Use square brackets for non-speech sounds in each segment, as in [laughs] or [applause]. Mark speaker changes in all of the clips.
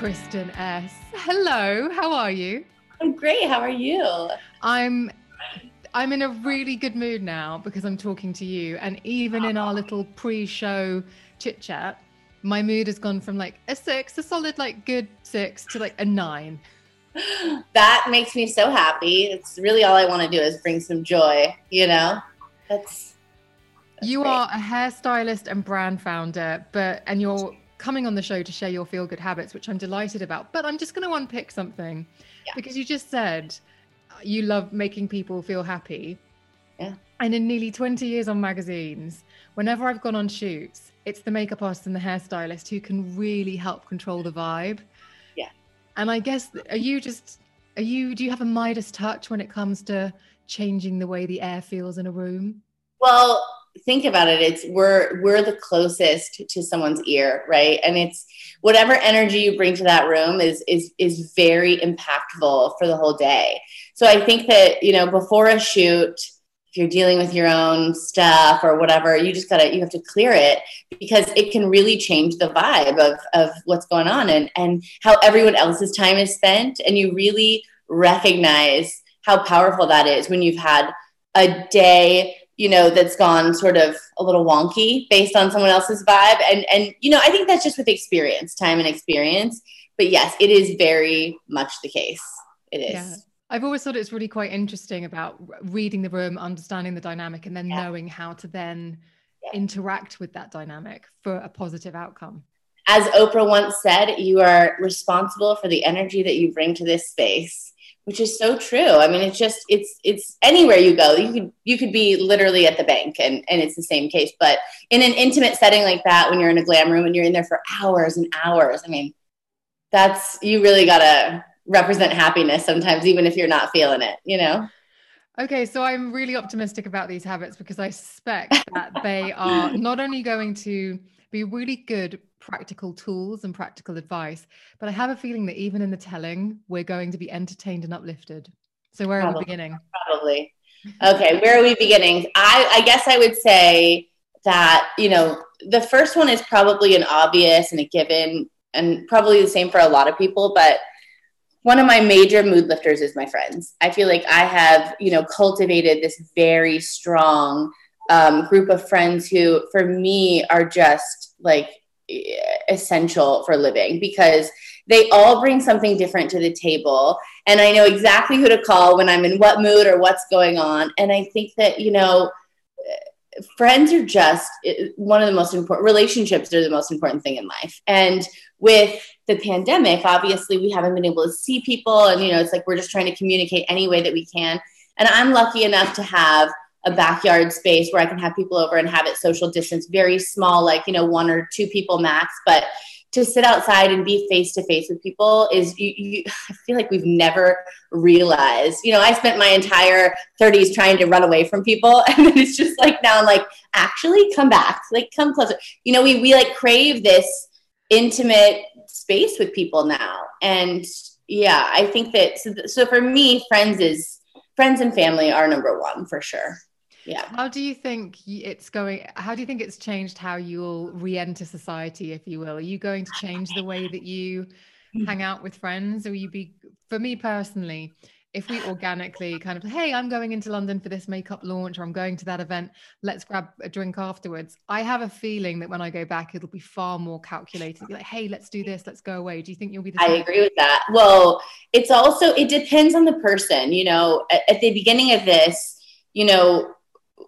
Speaker 1: Kristin Ess. Hello, how are you?
Speaker 2: I'm great. How are you?
Speaker 1: I'm I'm in a really good mood now because I'm talking to you and even in our little pre-show chit chat, my mood has gone from like a 6, a solid like good 6 to like a 9. [gasps]
Speaker 2: That makes me so happy. It's really all I want to do is bring some joy, you know? That's, that's
Speaker 1: You
Speaker 2: great.
Speaker 1: are a hairstylist and brand founder, but and you're coming on the show to share your feel good habits, which I'm delighted about. But I'm just going to unpick something
Speaker 2: Yeah.
Speaker 1: because you just said uh, you love making people feel happy.
Speaker 2: Yeah.
Speaker 1: And in nearly 20 years on magazines, whenever I've gone on shoots, it's the makeup artist and the hairstylist who can really help control the vibe.
Speaker 2: Yeah.
Speaker 1: And I guess, are you just, are you, do you have a Midas touch when it comes to changing the way the air feels in a room?
Speaker 2: Well, think about it. It's we're we're the closest to someone's ear, right? And it's whatever energy you bring to that room is is is very impactful for the whole day. So I think that, you know, before a shoot, if you're dealing with your own stuff or whatever, you just gotta you have to clear it because it can really change the vibe of of what's going on and and how everyone else's time is spent. And you really recognize how powerful that is when you've had a day you know that's gone sort of a little wonky based on someone else's vibe and and you know i think that's just with experience time and experience but yes it is very much the case it is
Speaker 1: Yeah. I've always thought it's really quite interesting about reading the room, understanding the dynamic, and then
Speaker 2: Yeah.
Speaker 1: knowing how to then
Speaker 2: Yeah.
Speaker 1: interact with that dynamic for a positive outcome.
Speaker 2: as oprah once said you are responsible for the energy that you bring to this space which is so true. I mean it's just it's it's anywhere you go you could you could be literally at the bank and and it's the same case. But in an intimate setting like that when you're in a glam room and you're in there for hours and hours i mean that's you really gotta represent happiness sometimes even if you're not feeling it you know?
Speaker 1: Okay, so I'm really optimistic about these habits because I suspect that they are [laughs] not only going to be really good practical tools and practical advice, but I have a feeling that even in the telling, we're going to be entertained and uplifted. So, where are we beginning?
Speaker 2: probably okay where are we beginning i i guess i would say that you know the first one is probably an obvious and a given and probably the same for a lot of people but one of my major mood lifters is my friends i feel like i have you know cultivated this very strong um, group of friends who for me are just like essential for living because they all bring something different to the table and I know exactly who to call when I'm in what mood or what's going on. And I think that, you know, friends are just one of the most important relationships are the most important thing in life. And with the pandemic, obviously we haven't been able to see people and you know, it's like we're just trying to communicate any way that we can. And I'm lucky enough to have a backyard space where I can have people over and have it social distance, very small, like, you know, one or two people max, but to sit outside and be face to face with people is you, you, I feel like we've never realized. You know, I spent my entire 30s trying to run away from people, [laughs] and then it's just like now I'm like, actually, come back, like come closer. You know, we we like crave this intimate space with people now, and yeah, I think that so, so for me, friends is friends and family are number one for sure. Yeah.
Speaker 1: How do you think it's going? How do you think it's changed how you'll re-enter society, if you will? Are you going to change the way that you [laughs] hang out with friends, or will you be? For me personally, if we organically kind of hey i'm going into london for this makeup launch or i'm going to that event let's grab a drink afterwards i have a feeling that when i go back it'll be far more calculated be like hey let's do this let's go away do you think you'll be the
Speaker 2: i agree with that well it's also it depends on the person you know at, at the beginning of this you know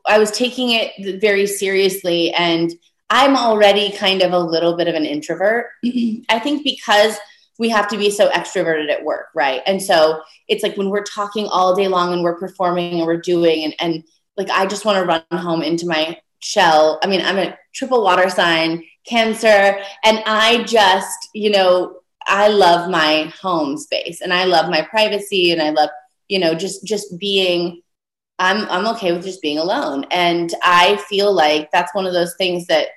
Speaker 2: i was taking it very seriously and i'm already kind of a little bit of an introvert [clears throat] i think because we have to be so extroverted at work, right? And so it's like when we're talking all day long and we're performing and we're doing and, and like I just want to run home into my shell. I mean, I'm a triple water sign, cancer, and I just, you know, I love my home space and I love my privacy and I love, you know, just just being I'm I'm okay with just being alone. And I feel like that's one of those things that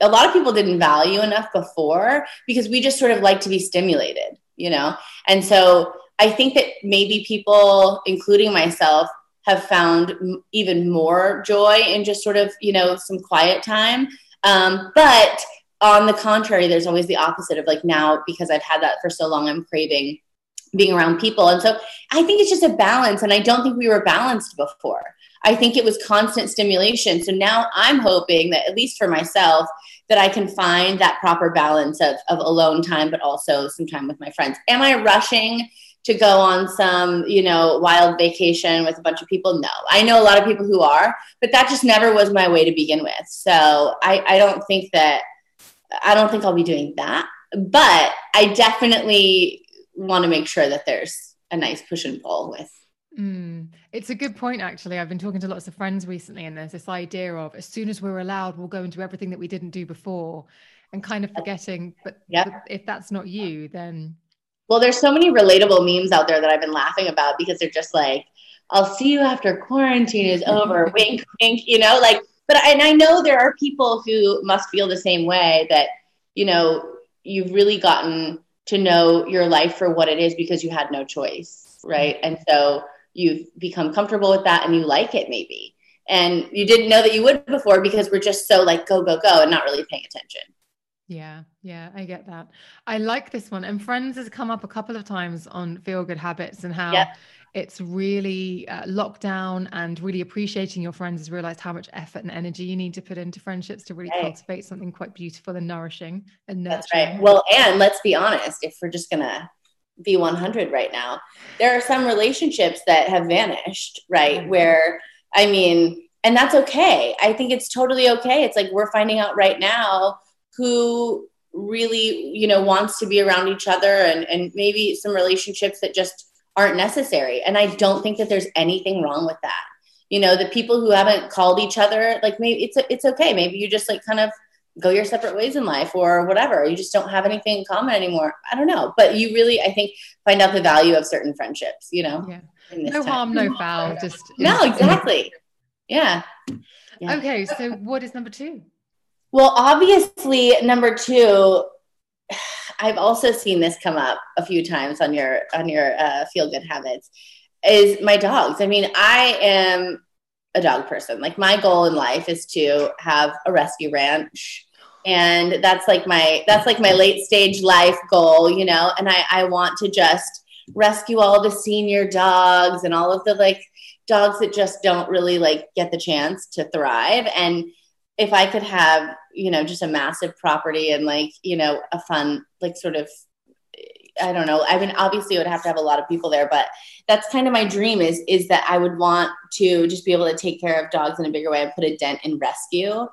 Speaker 2: a lot of people didn't value enough before because we just sort of like to be stimulated, you know? And so I think that maybe people, including myself, have found even more joy in just sort of, you know, some quiet time. Um, but on the contrary, there's always the opposite of like now, because I've had that for so long, I'm craving being around people. And so I think it's just a balance. And I don't think we were balanced before. I think it was constant stimulation. So now I'm hoping that, at least for myself, that I can find that proper balance of, of alone time, but also some time with my friends. Am I rushing to go on some, you know, wild vacation with a bunch of people? No. I know a lot of people who are, but that just never was my way to begin with. So I, I don't think that, I don't think I'll be doing that. But I definitely want to make sure that there's a nice push and pull with
Speaker 1: Mm, it's a good point, actually. I've been talking to lots of friends recently, and there's this idea of as soon as we're allowed, we'll go into everything that we didn't do before and kind of forgetting. But, yep. but if that's not you, then.
Speaker 2: Well, there's so many relatable memes out there that I've been laughing about because they're just like, I'll see you after quarantine is [laughs] over, wink, wink, you know, like, but, and I know there are people who must feel the same way that, you know, you've really gotten to know your life for what it is because you had no choice, right? And so, you've become comfortable with that and you like it maybe and you didn't know that you would before because we're just so like go go go and not really paying attention
Speaker 1: yeah yeah i get that i like this one and friends has come up a couple of times on feel good habits and how yep. It's really uh, lockdown and really appreciating your friends has realized how much effort and energy you need to put into friendships to really right. cultivate something quite beautiful and nourishing and nurturing.
Speaker 2: that's right well and let's be honest if we're just gonna be 100 right now. There are some relationships that have vanished, right? Mm-hmm. Where, I mean, and that's okay. I think it's totally okay. It's like we're finding out right now who really, you know, wants to be around each other and, and maybe some relationships that just aren't necessary. And I don't think that there's anything wrong with that. You know, the people who haven't called each other, like maybe it's, it's okay. Maybe you just like kind of go your separate ways in life or whatever. You just don't have anything in common anymore. I don't know. But you really, I think, find out the value of certain friendships, you know?
Speaker 1: Yeah. No time. harm, no foul. Just
Speaker 2: No, exactly. Yeah.
Speaker 1: yeah. Okay. So what is number two?
Speaker 2: Well, obviously, number two, I've also seen this come up a few times on your on your uh, feel good habits. Is my dogs. I mean, I am a dog person. Like my goal in life is to have a rescue ranch and that's like my that's like my late stage life goal you know and i i want to just rescue all the senior dogs and all of the like dogs that just don't really like get the chance to thrive and if i could have you know just a massive property and like you know a fun like sort of I don't know. I mean, obviously, it would have to have a lot of people there, but that's kind of my dream. Is is that I would want to just be able to take care of dogs in a bigger way and put a dent in rescue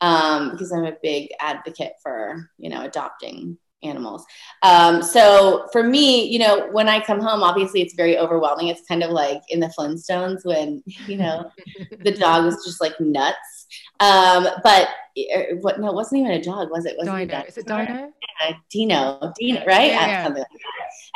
Speaker 2: um, because I'm a big advocate for you know adopting animals. Um, so for me, you know, when I come home, obviously it's very overwhelming. It's kind of like in the Flintstones when you know [laughs] the dog was just like nuts. Um, but er, what? No, it wasn't even a dog, was it? Was
Speaker 1: Dino. It Is it Dino?
Speaker 2: Yeah, Dino. Dino, right? Yeah, yeah. Like that.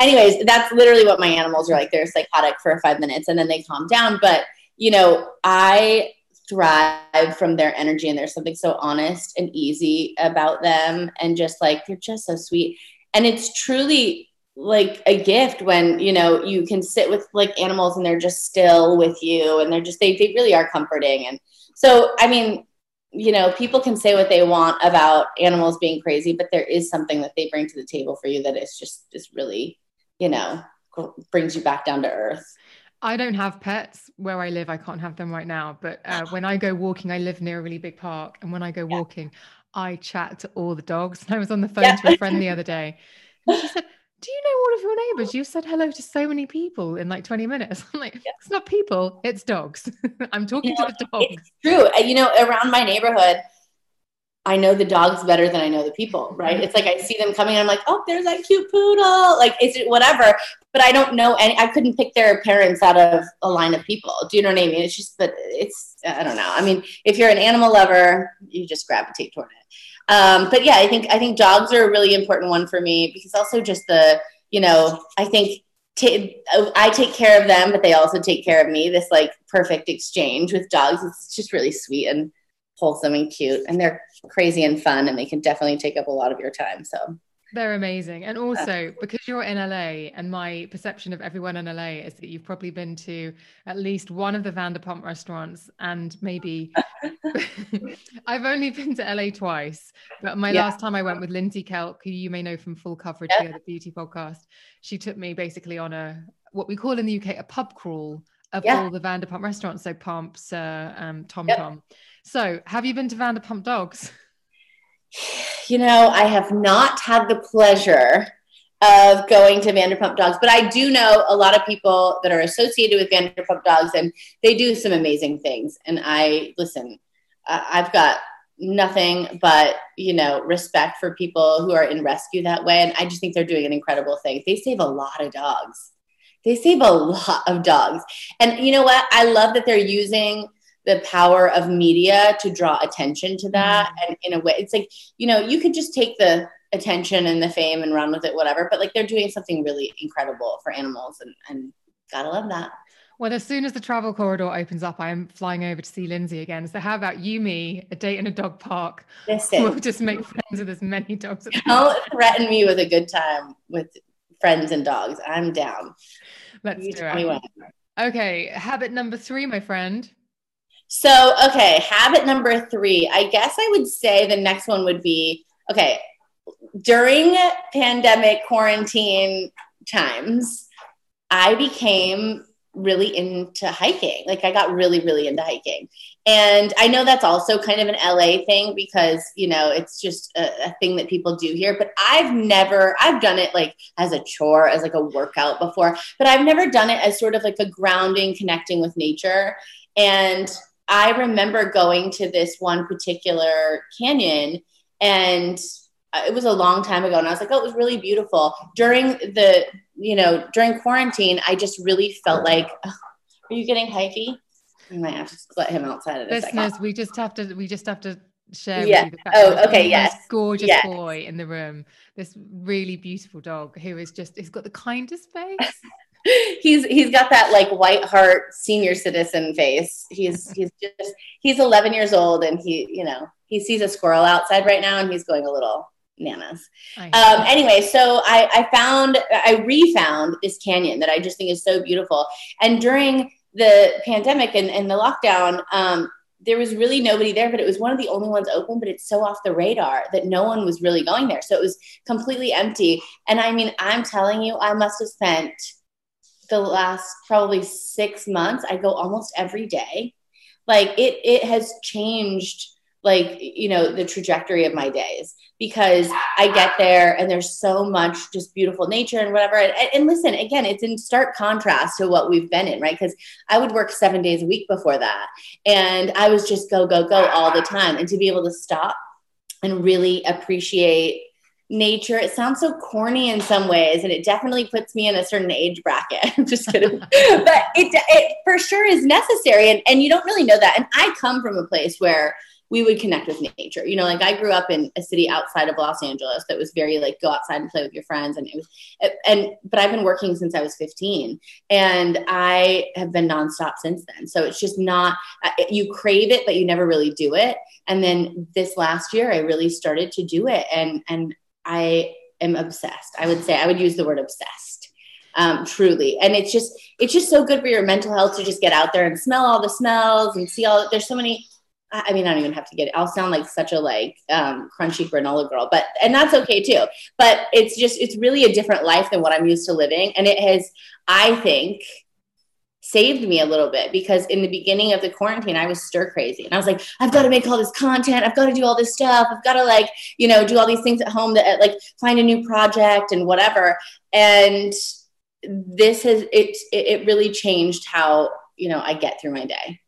Speaker 2: Anyways, that's literally what my animals are like. They're psychotic for five minutes and then they calm down. But you know, I thrive from their energy and there's something so honest and easy about them and just like they're just so sweet and it's truly like a gift when you know you can sit with like animals and they're just still with you and they're just they, they really are comforting and so i mean you know people can say what they want about animals being crazy but there is something that they bring to the table for you that is just is really you know brings you back down to earth.
Speaker 1: I don't have pets where I live. I can't have them right now. But uh, when I go walking, I live near a really big park. And when I go yeah. walking, I chat to all the dogs. And [laughs] I was on the phone yeah. to a friend the other day. And she said, Do you know all of your neighbors? You've said hello to so many people in like 20 minutes. [laughs] I'm like, yeah. It's not people, it's dogs. [laughs] I'm talking to the dogs.
Speaker 2: It's true. You know, around my neighborhood, I know the dogs better than I know the people, right? It's like I see them coming and I'm like, oh, there's that cute poodle. Like, is it whatever? But I don't know any, I couldn't pick their parents out of a line of people. Do you know what I mean? It's just, but it's, I don't know. I mean, if you're an animal lover, you just gravitate toward it. Um, but yeah, I think, I think dogs are a really important one for me because also just the, you know, I think t- I take care of them, but they also take care of me. This like perfect exchange with dogs. It's just really sweet. And, wholesome and cute and they're crazy and fun and they can definitely take up a lot of your time so
Speaker 1: they're amazing and also because you're in LA and my perception of everyone in LA is that you've probably been to at least one of the Vanderpump restaurants and maybe [laughs] I've only been to LA twice but my yeah. last time I went with Lindsay Kelk who you may know from full coverage yeah. here the beauty podcast she took me basically on a what we call in the UK a pub crawl of yeah. all the Vanderpump restaurants so Pumps uh, um, Tom yep. Tom so, have you been to Vanderpump Dogs?
Speaker 2: You know, I have not had the pleasure of going to Vanderpump Dogs, but I do know a lot of people that are associated with Vanderpump Dogs, and they do some amazing things. And I listen, I've got nothing but you know respect for people who are in rescue that way, and I just think they're doing an incredible thing. They save a lot of dogs. They save a lot of dogs, and you know what? I love that they're using the power of media to draw attention to that mm-hmm. and in a way it's like you know you could just take the attention and the fame and run with it whatever but like they're doing something really incredible for animals and, and gotta love that
Speaker 1: well, as soon as the travel corridor opens up, I am flying over to see Lindsay again. So, how about you, me, a date in a dog park? Listen, we'll just make friends with as many dogs. As
Speaker 2: Don't threaten me with a good time with friends and dogs. I'm down.
Speaker 1: Let's you do it. Okay, habit number three, my friend.
Speaker 2: So, okay, habit number three. I guess I would say the next one would be okay, during pandemic quarantine times, I became really into hiking. Like I got really, really into hiking. And I know that's also kind of an LA thing because, you know, it's just a, a, thing that people do here. But I've never, I've done it like as a chore, as like a workout before, but I've never done it as sort of like a grounding, connecting with nature. And I remember going to this one particular canyon and uh, it was a long time ago and I was like, oh, it was really beautiful. During the, you know, during quarantine, I just really felt like, oh, are you getting hyphy? I might have to let him outside of this.
Speaker 1: Listeners, we just have to, we just have to share
Speaker 2: yeah. oh, okay, yes.
Speaker 1: gorgeous
Speaker 2: yes.
Speaker 1: boy in the room. This really beautiful dog who is just, he's got the kindest face. [laughs]
Speaker 2: he's he's got that like white heart senior citizen face. He's he's just he's 11 years old and he you know he sees a squirrel outside right now and he's going a little nanas. Um, anyway, so I, I found I refound this canyon that I just think is so beautiful. And during the pandemic and, and the lockdown, um, there was really nobody there, but it was one of the only ones open, but it's so off the radar that no one was really going there. So it was completely empty. And I mean, I'm telling you, I must have spent the last probably six months, I go almost every day. Like it, it has changed like you know the trajectory of my days because i get there and there's so much just beautiful nature and whatever. And, and listen again it's in stark contrast to what we've been in right? Because i would work seven days a week before that. And i was just go go go all the time. And to be able to stop and really appreciate nature. It sounds so corny in some ways, and it definitely puts me in a certain age bracket. [laughs] I'm just kidding. [laughs] but it, it for sure is necessary. And, and you don't really know that. And I come from a place where we would connect with nature. You know, like I grew up in a city outside of Los Angeles that was very like go outside and play with your friends. And it was, and, but I've been working since I was 15 and I have been nonstop since then. So it's just not, uh, you crave it, but you never really do it. And then this last year, I really started to do it. And, and I am obsessed. I would say I would use the word obsessed. Um, truly. And it's just it's just so good for your mental health to just get out there and smell all the smells and see all there's so many I mean, I don't even have to get it. I'll sound like such a like um, crunchy granola girl, but and that's okay too. But it's just it's really a different life than what I'm used to living, and it has, I think, saved me a little bit because in the beginning of the quarantine, I was stir crazy, and I was like, I've got to make all this content, I've got to do all this stuff, I've got to like you know do all these things at home that like find a new project and whatever, and this has it it really changed how you know I get through my day.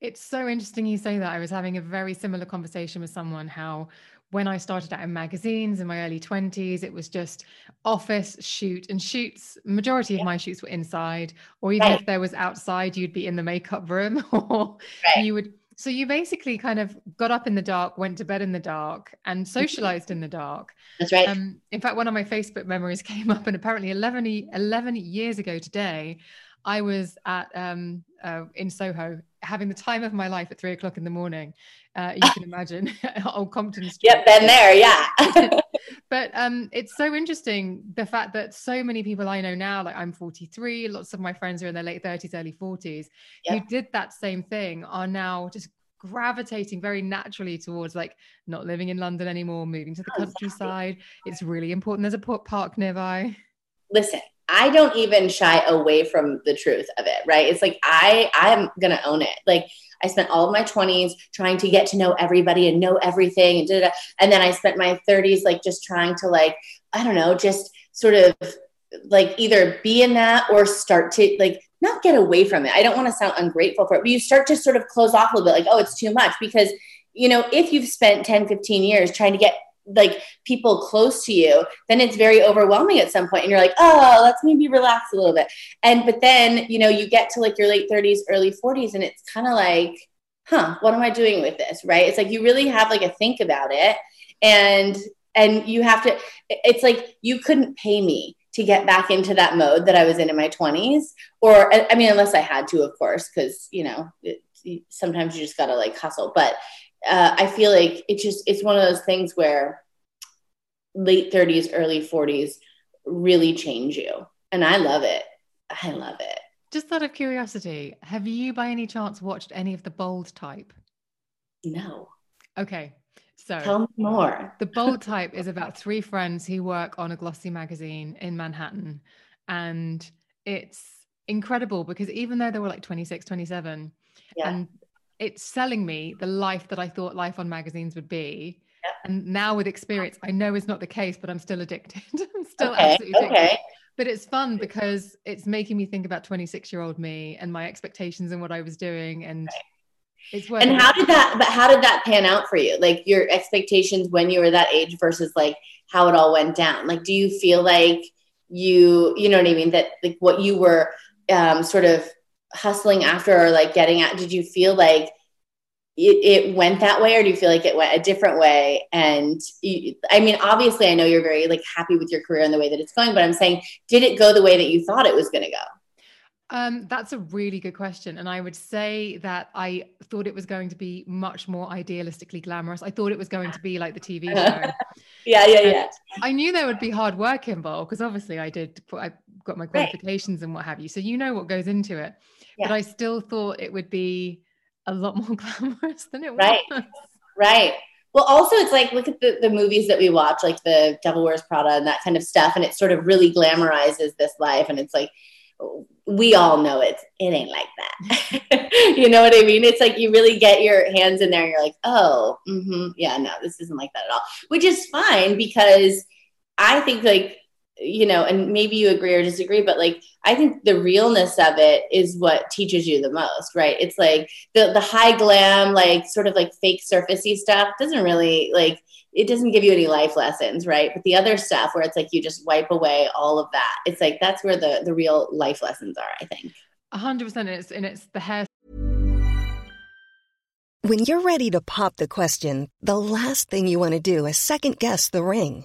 Speaker 1: It's so interesting you say that. I was having a very similar conversation with someone how when I started out in magazines in my early 20s, it was just office shoot and shoots. Majority of my shoots were inside, or even right. if there was outside, you'd be in the makeup room [laughs] or right. you would. So you basically kind of got up in the dark, went to bed in the dark, and mm-hmm. socialized in the dark.
Speaker 2: That's right. Um,
Speaker 1: in fact, one of my Facebook memories [laughs] came up, and apparently 11, 11 years ago today, I was at um, uh, in Soho having the time of my life at three o'clock in the morning. Uh, you can imagine [laughs] Old Compton Street.
Speaker 2: Yep, been there, yeah. [laughs] [laughs]
Speaker 1: but um, it's so interesting the fact that so many people I know now, like I'm 43, lots of my friends are in their late 30s, early 40s, yep. who did that same thing are now just gravitating very naturally towards like not living in London anymore, moving to the countryside. It's really important. There's a park nearby.
Speaker 2: Listen, I don't even shy away from the truth of it, right? It's like I I'm gonna own it. Like I spent all of my 20s trying to get to know everybody and know everything and da, and then I spent my 30s like just trying to like I don't know, just sort of like either be in that or start to like not get away from it. I don't want to sound ungrateful for it, but you start to sort of close off a little bit like, oh, it's too much because you know, if you've spent 10, 15 years trying to get like people close to you, then it's very overwhelming at some point, and you're like, oh, let's maybe relax a little bit. And but then you know you get to like your late 30s, early 40s, and it's kind of like, huh, what am I doing with this? Right? It's like you really have like a think about it, and and you have to. It's like you couldn't pay me to get back into that mode that I was in in my 20s, or I mean, unless I had to, of course, because you know. It, sometimes you just gotta like hustle but uh, I feel like it's just it's one of those things where late 30s, early 40s really change you. And I love it. I love it.
Speaker 1: Just out of curiosity, have you by any chance watched any of the bold type?
Speaker 2: No.
Speaker 1: Okay. So
Speaker 2: tell me more.
Speaker 1: the bold type is about three friends who work on a glossy magazine in Manhattan. And it's incredible because even though they were like 26, 27, yeah. and it's selling me the life that I thought life on magazines would be. Yep. And now with experience, I know is not the case, but I'm still addicted. [laughs] I'm still
Speaker 2: okay.
Speaker 1: absolutely addicted.
Speaker 2: Okay.
Speaker 1: But it's fun because it's making me think about 26 year old me and my expectations and what I was doing. And right. it's
Speaker 2: And how did that, but how did that pan out for you? Like your expectations when you were that age versus like how it all went down? Like, do you feel like you, you know what I mean? That like what you were um, sort of hustling after or like getting at did you feel like it, it, went that way or do you feel like it went a different way and you, i mean obviously i know you're very like happy with your career and the way that it's going but i'm saying did it go the way that you thought it was going to go
Speaker 1: um, that's a really good question. And I would say that I thought it was going to be much more idealistically glamorous. I thought it was going to be like the TV [laughs] show.
Speaker 2: yeah, yeah, yeah.
Speaker 1: I knew there would be hard work involved because obviously I did, I got my qualifications right. and what have you. So you know what goes into it yeah. but I still thought it would be a lot more [laughs] glamorous than it
Speaker 2: right.
Speaker 1: was.
Speaker 2: Right. Well, also, it's like look at the, the movies that we watch, like the Devil Wears Prada and that kind of stuff, and it sort of really glamorizes this life. And it's like we all know it. It ain't like that. [laughs] you know what I mean? It's like you really get your hands in there, and you're like, oh, mm-hmm, yeah, no, this isn't like that at all. Which is fine because I think like you know, and maybe you agree or disagree, but like I think the realness of it is what teaches you the most, right? It's like the the high glam, like sort of like fake surfacey stuff doesn't really like it doesn't give you any life lessons, right? But the other stuff where it's like you just wipe away all of that, it's like that's where the the real life lessons are, I think.
Speaker 1: A hundred percent it's and it's the hair.
Speaker 3: When you're ready to pop the question, the last thing you want to do is second guess the ring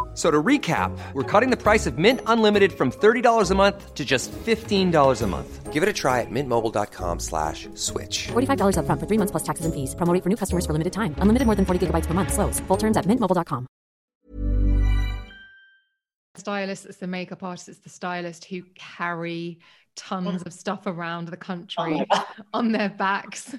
Speaker 4: F- So to recap, we're cutting the price of Mint Unlimited from $30 a month to just $15 a month. Give it a try at mintmobile.com slash switch.
Speaker 5: $45 upfront for three months plus taxes and fees. Promo rate for new customers for limited time. Unlimited more than 40 gigabytes per month. Slows. Full terms at mintmobile.com.
Speaker 1: stylist, it's the makeup artist, it's the stylist who carry tons of stuff around the country [laughs] on their backs.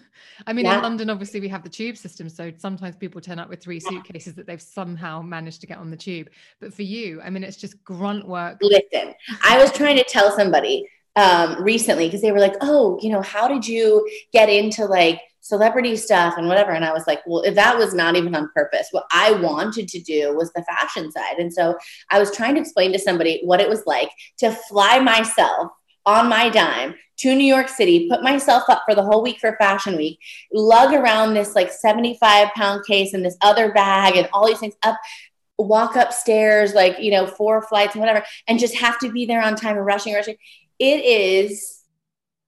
Speaker 1: I mean,
Speaker 2: Yeah.
Speaker 1: in London, obviously, we have the tube system. So sometimes people turn up with three suitcases that they've somehow managed to get on the tube. But for you, I mean, it's just grunt work.
Speaker 2: Listen, I was trying to tell somebody um, recently because they were like, "Oh, you know, how did you get into like celebrity stuff and whatever?" And I was like, "Well, if that was not even on purpose. What I wanted to do was the fashion side." And so I was trying to explain to somebody what it was like to fly myself on my dime to New York City, put myself up for the whole week for Fashion Week, lug around this like 75 pound case and this other bag and all these things up walk upstairs like you know four flights and whatever and just have to be there on time and rushing rushing. It is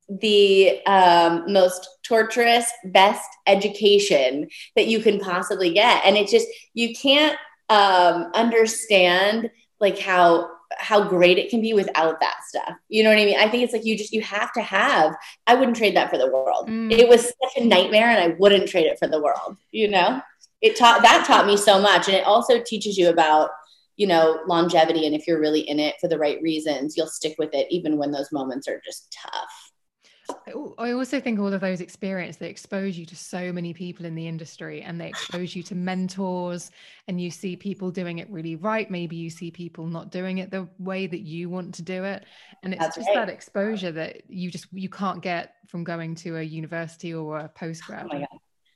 Speaker 2: the um, most torturous best education that you can possibly get. And it just you can't um, understand like how how great it can be without that stuff. You know what i mean? I think it's like you just you have to have i wouldn't trade that for the world.
Speaker 1: Mm.
Speaker 2: it was such a nightmare and i wouldn't trade it for the world you know? It taught that taught me so much. And it also teaches you about you know longevity and if you're really in it for the right reasons you'll stick with it even when those moments are just tough
Speaker 1: I also think all of those experiences they expose you to so many people in the industry and they expose you to mentors and you see people doing it really right maybe you see people not doing it the way that you want to do it and it's
Speaker 2: That's
Speaker 1: just
Speaker 2: right.
Speaker 1: that exposure that you just you can't get from going to a university or a oh postgrad
Speaker 2: Oh my God.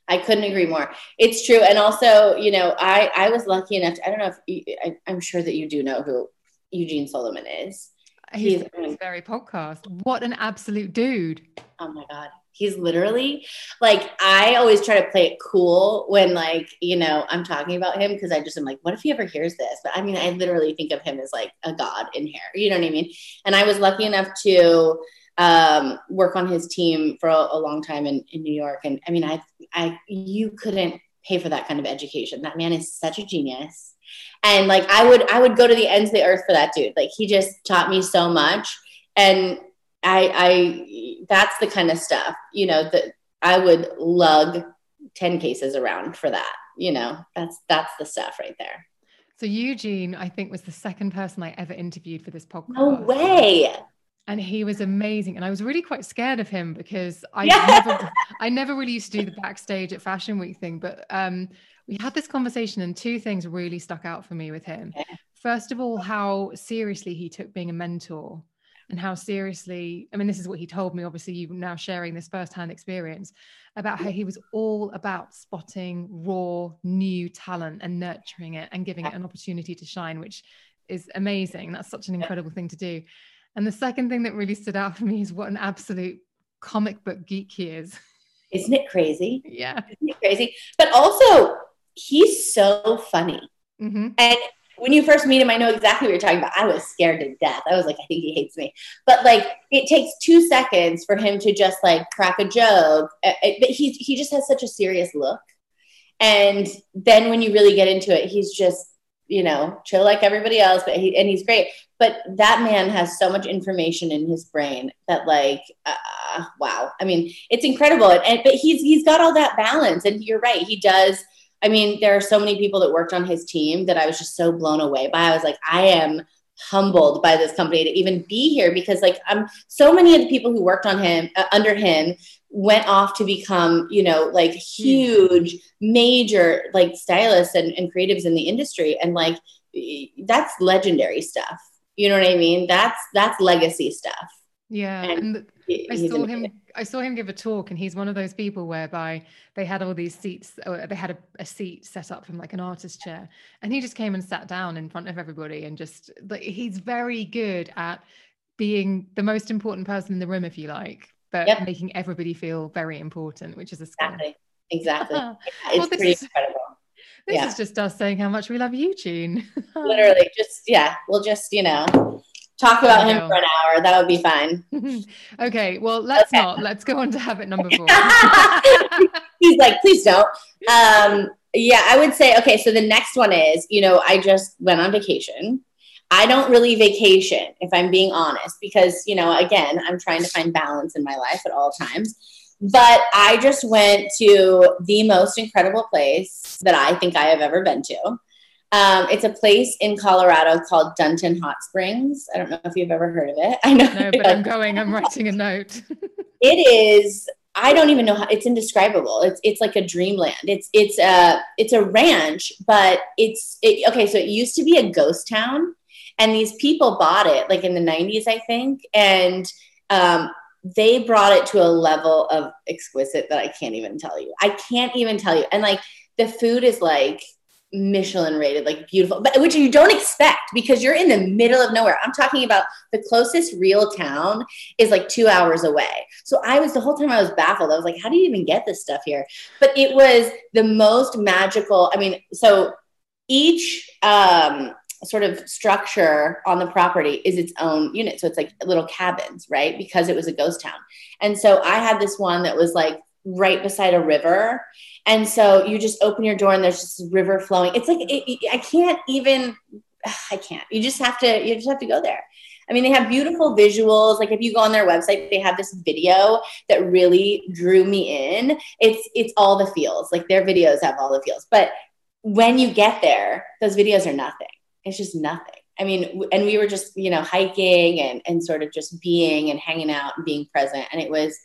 Speaker 2: I couldn't agree more. It's true. And also, you know, I, I was lucky enough to, I don't know if you, I, I'm sure that you do know who Eugene Souleiman is.
Speaker 1: He's,
Speaker 2: He's-
Speaker 1: very podcast what an absolute dude
Speaker 2: Oh my God. He's literally like, I always try to play it cool when, like, you know, I'm talking about him because I just am like, what if he ever hears this? But I mean, I literally think of him as like a god in hair. You know what I mean? And I was lucky enough to um, work on his team for a, a long time in, in New York. And I mean, I, I, you couldn't pay for that kind of education. That man is such a genius. And like, I would, I would go to the ends of the earth for that dude. Like, he just taught me so much. And I, I, that's the kind of stuff, you know, that I would lug 10 cases around for that. You know, that's, that's the stuff right there.
Speaker 1: so eugene i think was the second person i ever interviewed for this podcast
Speaker 2: No way.
Speaker 1: and he was amazing and i was really quite scared of him because i
Speaker 2: Yeah.
Speaker 1: never i never really used to do the backstage at fashion week thing but um we had this conversation and two things really stuck out for me with him
Speaker 2: Okay.
Speaker 1: first of all how seriously he took being a mentor and how seriously i mean this is what he told me obviously you now sharing this firsthand experience about how he was all about spotting raw new talent and nurturing it and giving it an opportunity to shine which is amazing that's such an incredible thing to do and the second thing that really stood out for me is what an absolute comic book geek he is.
Speaker 2: Isn't it crazy? [laughs]
Speaker 1: yeah.
Speaker 2: Isn't it crazy? But also, he's so funny.
Speaker 1: hmm
Speaker 2: And when you first meet him, I know exactly what you're talking about. I was scared to death. I was like, I think he hates me. But like, it takes two seconds for him to just like crack a joke. Uh, But he he just has such a serious look. And then when you really get into it, he's just you know chill like everybody else. But he and he's great. But that man has so much information in his brain that like, uh, wow. I mean, it's incredible. And, and but he's he's got all that balance. And you're right. He does. I mean, there are so many people that worked on his team that I was just so blown away by. I was like, I am humbled by this company to even be here because like I'm so many of the people who worked on him uh, under him went off to become, you know, like huge, major like stylists and, and creatives in the industry. And like that's legendary stuff. You know what I mean? That's that's legacy stuff.
Speaker 1: Yeah.
Speaker 2: And
Speaker 1: And, I saw him. I saw him give a talk, and he's one of those people whereby they had all these seats. Or they had a, a seat set up from like an artist chair, and he just came and sat down in front of everybody, and just like he's very good at being the most important person in the room, if you like, but
Speaker 2: Yep.
Speaker 1: making everybody feel very important, which is a skill.
Speaker 2: Exactly. Exactly. [laughs]
Speaker 1: Well,
Speaker 2: It's
Speaker 1: this
Speaker 2: pretty
Speaker 1: is-
Speaker 2: incredible.
Speaker 1: This
Speaker 2: Yeah.
Speaker 1: is just us saying how much we love Eugene. [laughs]
Speaker 2: Literally, just yeah, we'll just you know talk about him for an hour. That would be fine. [laughs]
Speaker 1: okay, well, let's
Speaker 2: Okay.
Speaker 1: not. Let's go on to habit number four. [laughs]
Speaker 2: He's like, please don't. Um, yeah, I would say okay. So the next one is, you know, I just went on vacation. I don't really vacation, if I'm being honest, because you know, again, I'm trying to find balance in my life at all times. But I just went to the most incredible place that I think I have ever been to. Um, it's a place in Colorado called Dunton Hot Springs. I don't know if you've ever heard of it. [laughs] I know,
Speaker 1: no, but I'm going. I'm writing a note. [laughs]
Speaker 2: it is i don't even know how it's indescribable it's it's like a dreamland it's it's a it's a ranch but it's it, okay so it used to be a ghost town and these people bought it like in the 90s i think and um, they brought it to a level of exquisite that i can't even tell you i can't even tell you and like the food is like Michelin rated, like beautiful, but which you don't expect because you're in the middle of nowhere. I'm talking about the closest real town is like two hours away. So I was the whole time I was baffled. I was like, how do you even get this stuff here? But it was the most magical. I mean, so each um, sort of structure on the property is its own unit. So it's like little cabins, right? Because it was a ghost town. And so I had this one that was like right beside a river. And so you just open your door and there's just river flowing. It's like, it- I can't even, [sighs] I can't. You just have to, you just have to go there. I mean, they have beautiful visuals. Like if you go on their website, they have this video that really drew me in. It's it's all the feels. Like their videos have all the feels. But when you get there, those videos are nothing. It's just nothing. I mean, and we were just, you know, hiking and and sort of just being and hanging out and being present. And it was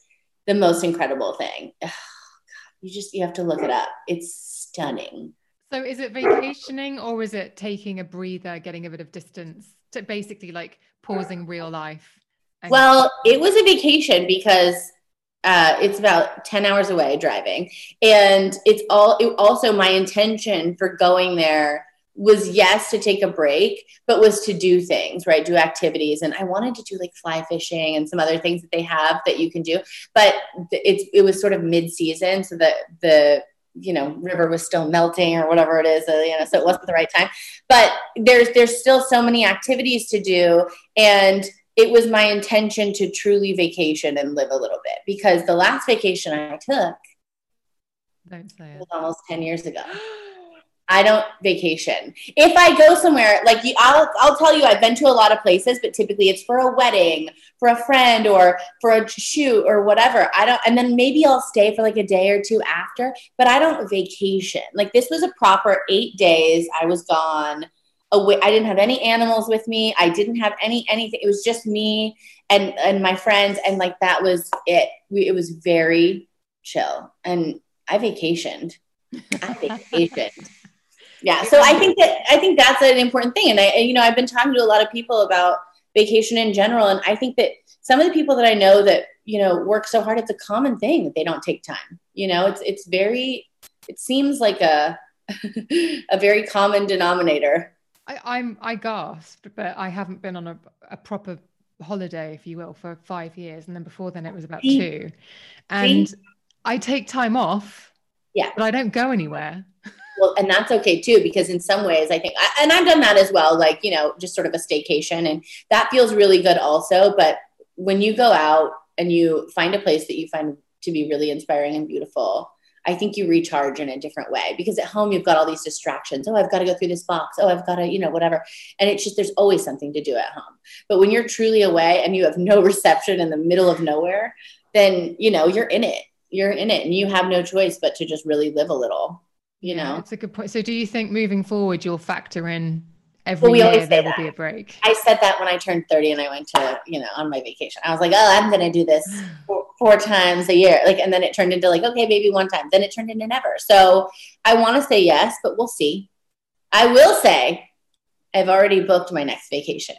Speaker 2: the most incredible thing. Ugh, God, you just you have to look it up. It's stunning.
Speaker 1: So is it vacationing or is it taking a breather, getting a bit of distance to basically like pausing real life? and-
Speaker 2: Well, it was a vacation because uh, it's about 10 hours away driving. And it's all, it also my intention for going there was yes to take a break, but was to do things, right? Do activities. And I wanted to do like fly fishing and some other things that they have that you can do. But it's, it was sort of mid season. So that the, you know, river was still melting or whatever it is, uh, you know, so it wasn't the right time. But there's, there's still so many activities to do. And it was my intention to truly vacation and live a little bit because the last vacation I took
Speaker 1: don't say it.
Speaker 2: was almost 10 years ago. [gasps] [gasps] [gasps] I don't vacation. If I go somewhere, like you, I'll, I'll tell you, I've been to a lot of places, but typically it's for a wedding, for a friend, or for a shoot, or whatever. I don't, and then maybe I'll stay for like a day or two after, but I don't vacation. Like this was a proper eight days. I was gone away. I didn't have any animals with me. I didn't have any anything. It was just me and and my friends, and like that was it. We, it was very chill, and I vacationed. I vacationed. [laughs] Yeah, so I think that I think that's an important thing, and I, you know, I've been talking to a lot of people about vacation in general, and I think that some of the people that I know that you know work so hard, it's a common thing that they don't take time. You know, it's it's very, it seems like a [laughs] a very common denominator.
Speaker 1: I, I'm I gasped, but I haven't been on a, a proper holiday, if you will, for five years, and then before then it was about two. And I take time off,
Speaker 2: Yeah.
Speaker 1: but I don't go anywhere. [laughs]
Speaker 2: Well, and that's okay too, because in some ways, I think, and I've done that as well, like, you know, just sort of a staycation, and that feels really good also. But when you go out and you find a place that you find to be really inspiring and beautiful, I think you recharge in a different way because at home you've got all these distractions. Oh, I've got to go through this box. Oh, I've got to, you know, whatever. And it's just, there's always something to do at home. But when you're truly away and you have no [laughs] reception in the middle of nowhere, then, you know, you're in it. You're in it and you have no choice but to just really live a little, you
Speaker 1: Yeah,
Speaker 2: know?
Speaker 1: it's a good point. So, do you think moving forward you'll factor in every
Speaker 2: we
Speaker 1: year there will be a break?
Speaker 2: I said that when I turned 30 and I went to, you know, on my vacation. I was like, oh, I'm going to do this [gasps] four, four times a year. Like, and then it turned into like, okay, maybe one time. Then it turned into never. So I want to say yes, but we'll see. I will say I've already booked my next vacation.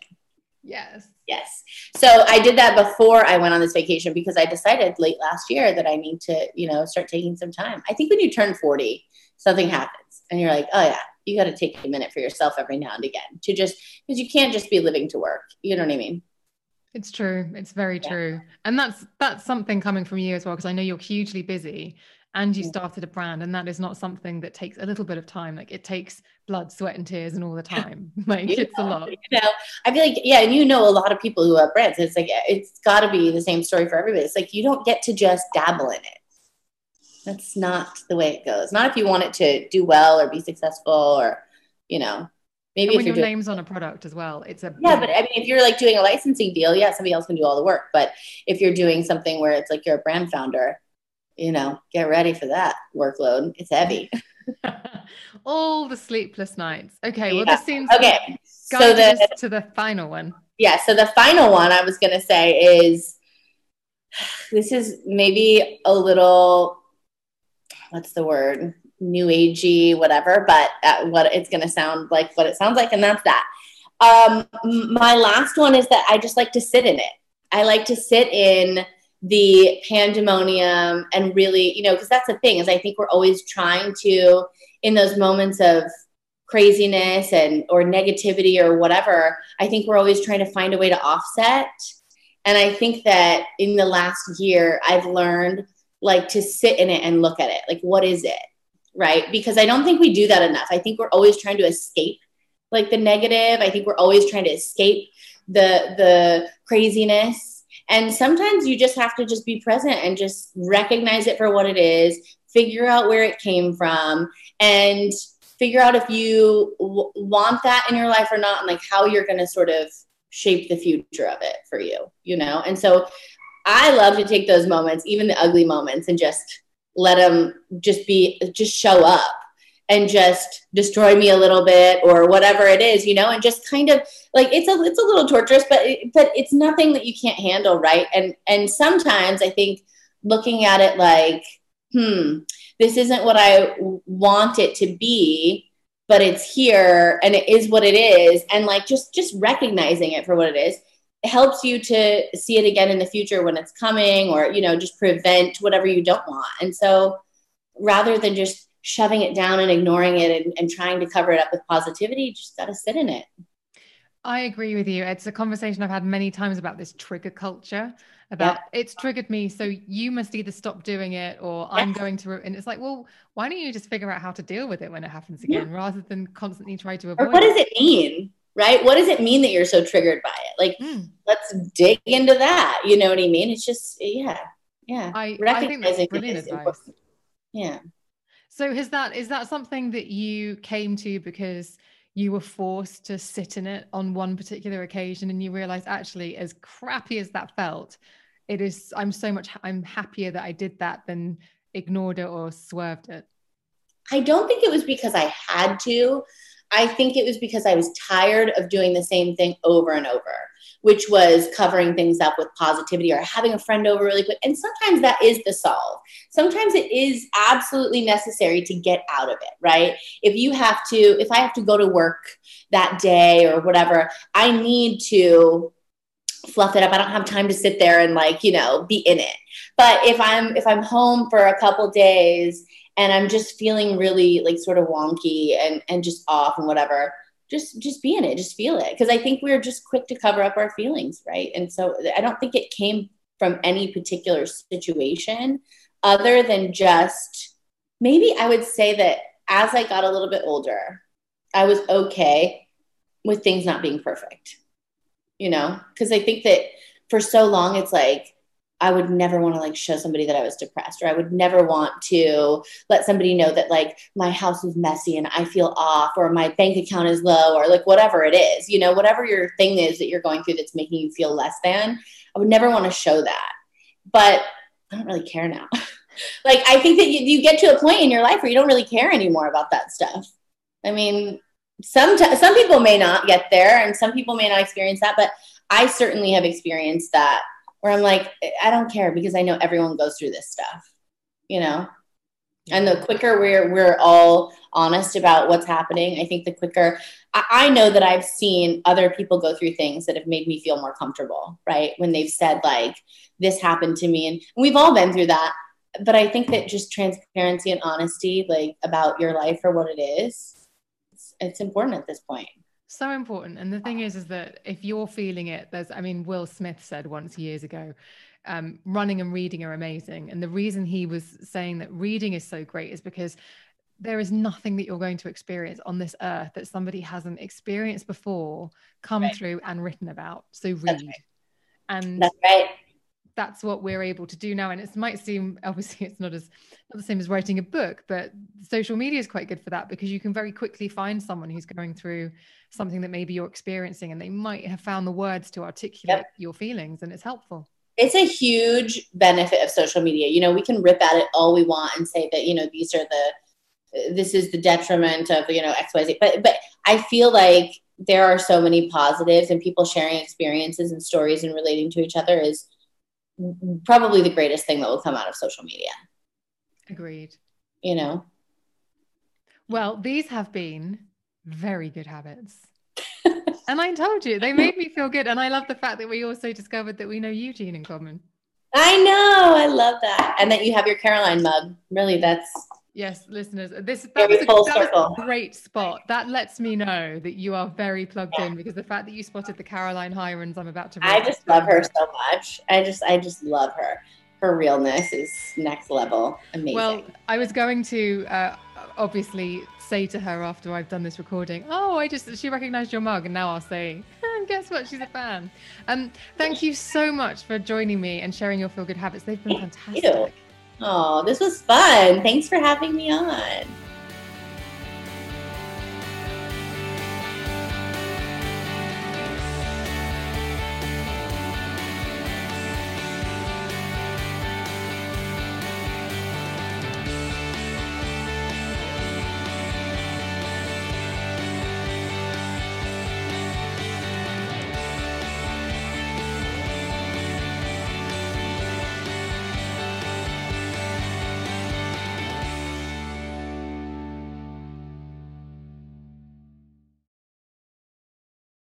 Speaker 1: Yes.
Speaker 2: Yes. So I did that before I went on this vacation because I decided late last year that I need to, you know, start taking some time. I think when you turn 40, something happens and you're like, oh yeah, you got to take a minute for yourself every now and again to just, because you can't just be living to work. You know what I mean?
Speaker 1: It's true. It's very
Speaker 2: Yeah.
Speaker 1: true. And that's that's something coming from you as well, because I know you're hugely busy. and you mm. started a brand and that is not something that takes a little bit of time like it takes blood sweat and tears and all the time [laughs] [laughs] like
Speaker 2: You
Speaker 1: it's a lot
Speaker 2: You know, I feel like, yeah, and you know a lot of people who have brands. It's like, it's got to be the same story for everybody. It's like, you don't get to just dabble in it. That's not the way it goes. Not if you want it to do well or be successful or, you know, maybe
Speaker 1: and
Speaker 2: if
Speaker 1: your
Speaker 2: doing
Speaker 1: name's on a product as well it's a
Speaker 2: Yeah, but I mean, if you're like doing a licensing deal, yeah, somebody else can do all the work. But if you're doing something where it's like you're a brand founder, you know, get ready for that workload. It's heavy. [laughs]
Speaker 1: all the sleepless nights okay well
Speaker 2: Yeah.
Speaker 1: this seems
Speaker 2: Okay. So the
Speaker 1: to the final one
Speaker 2: yeah, so the final one I was gonna say is this is maybe a little what's the word new agey whatever, but uh, what it's gonna sound like what it sounds like, and that's that. Um, my last one is that I just like to sit in it. I like to sit in the pandemonium and really, you know, because that's the thing is I think we're always trying to in those moments of craziness and or negativity or whatever i think we're always trying to find a way to offset and i think that in the last year i've learned like to sit in it and look at it. Like what is it? Right? Because i don't think we do that enough. I think we're always trying to escape like the negative. I think we're always trying to escape the the craziness. And sometimes you just have to just be present and just recognize it for what it is figure out where it came from and figure out if you w- want that in your life or not and like how you're going to sort of shape the future of it for you you know? And so i love to take those moments even the ugly moments and just let them just be just show up and just destroy me a little bit or whatever it is you know and just kind of like it's a it's a little torturous but but it's nothing that you can't handle right and and sometimes i think looking at it like hmm this isn't what I want it to be, but it's here and it is what it is. And like just just recognizing it for what it is helps you to see it again in the future when it's coming or you know just prevent whatever you don't want. And so rather than just shoving it down and ignoring it and, and trying to cover it up with positivity, you just got to sit in it.
Speaker 1: I agree with you. It's a conversation I've had many times about this trigger culture. About it's triggered me, so you must either stop doing it or I'm going to. And it's like, well, why don't you just figure out how to deal with it when it happens
Speaker 2: Yeah.
Speaker 1: again, rather than constantly try to
Speaker 2: Or
Speaker 1: avoid
Speaker 2: what
Speaker 1: it?
Speaker 2: does it mean? Right? What does it mean that you're so triggered by it? Like,
Speaker 1: Mm.
Speaker 2: let's dig into that. You know what I mean? It's just, yeah, yeah.
Speaker 1: I, I think that's
Speaker 2: it
Speaker 1: brilliant advice.
Speaker 2: important. Yeah.
Speaker 1: So is that is that something that you came to because you were forced to sit in it on one particular occasion and you realized actually as crappy as that felt, it is I'm so much I'm happier that I did that than ignored it or swerved it.
Speaker 2: I don't think it was because I had to. I think it was because I was tired of doing the same thing over and over, which was covering things up with positivity or having a friend over really quick. And sometimes that is the solve. Sometimes it is absolutely necessary to get out of it, right? If you have to, if I have to go to work that day or whatever, I need to fluff it up. I don't have time to sit there and like, you know, be in it. But if I'm if I'm home for a couple days and I'm just feeling really like sort of wonky and and just off and whatever, just just be in it, just feel it. Because I think we're just quick to cover up our feelings, right? And so I don't think it came from any particular situation other than just maybe I would say that as I got a little bit older, I was okay with things not being perfect. You know, because I think that for so long it's like I would never want to like show somebody that I was depressed, or I would never want to let somebody know that like my house is messy and I feel off, or my bank account is low, or like whatever it is, you know, whatever your thing is that you're going through that's making you feel less than. I would never want to show that. But I don't really care now. [laughs] like, I think that you, you get to a point in your life where you don't really care anymore about that stuff. I mean, some, some people may not get there and some people may not experience that, but I certainly have experienced that where I'm like, I don't care because I know everyone goes through this stuff, you know? And the quicker we're we're all honest about what's happening, I think the quicker I, I know that I've seen other people go through things that have made me feel more comfortable, right? When they've said like this happened to me, and we've all been through that. But I think that just transparency and honesty, like about your life or what it is, it's, it's important at this point.
Speaker 1: So important. And the thing is, is that if you're feeling it, there's, I mean, Will Smith said once years ago, um, running and reading are amazing. And the reason he was saying that reading is so great is because there is nothing that you're going to experience on this earth that somebody hasn't experienced before, come right. through, and written about. So read. Right. And
Speaker 2: that's right.
Speaker 1: That's what we're able to do now. And it might seem [laughs] obviously it's not as not the same as writing a book, but social media is quite good for that because you can very quickly find someone who's going through something that maybe you're experiencing and they might have found the words to articulate yep. your feelings and it's helpful
Speaker 2: it's a huge benefit of social media. You know, we can rip at it all we want and say that, you know, these are the, this is the detriment of, you know, XYZ. But, but I feel like there are so many positives and people sharing experiences and stories and relating to each other is probably the greatest thing that will come out of social media.
Speaker 1: Agreed.
Speaker 2: You know?
Speaker 1: Well, these have been very good habits. [laughs] and I told you, they made me feel good. And I love the fact that we also discovered that we know Eugene in common.
Speaker 2: I know. I love that. And that you have your Caroline mug. Really, that's.
Speaker 1: Yes, listeners, this that, was a, that was a great spot. That lets me know that you are very plugged yeah. in because the fact that you spotted the Caroline Hirons, I'm about to.
Speaker 2: I just love her so much. I just, I just love her. Her realness is next level. Amazing.
Speaker 1: Well, I was going to uh, obviously say to her after I've done this recording, "Oh, I just she recognized your mug," and now I'll say, "Guess what? She's a fan." Um, thank you so much for joining me and sharing your feel good habits. They've been fantastic.
Speaker 2: Oh, this was fun. Thanks for having me on.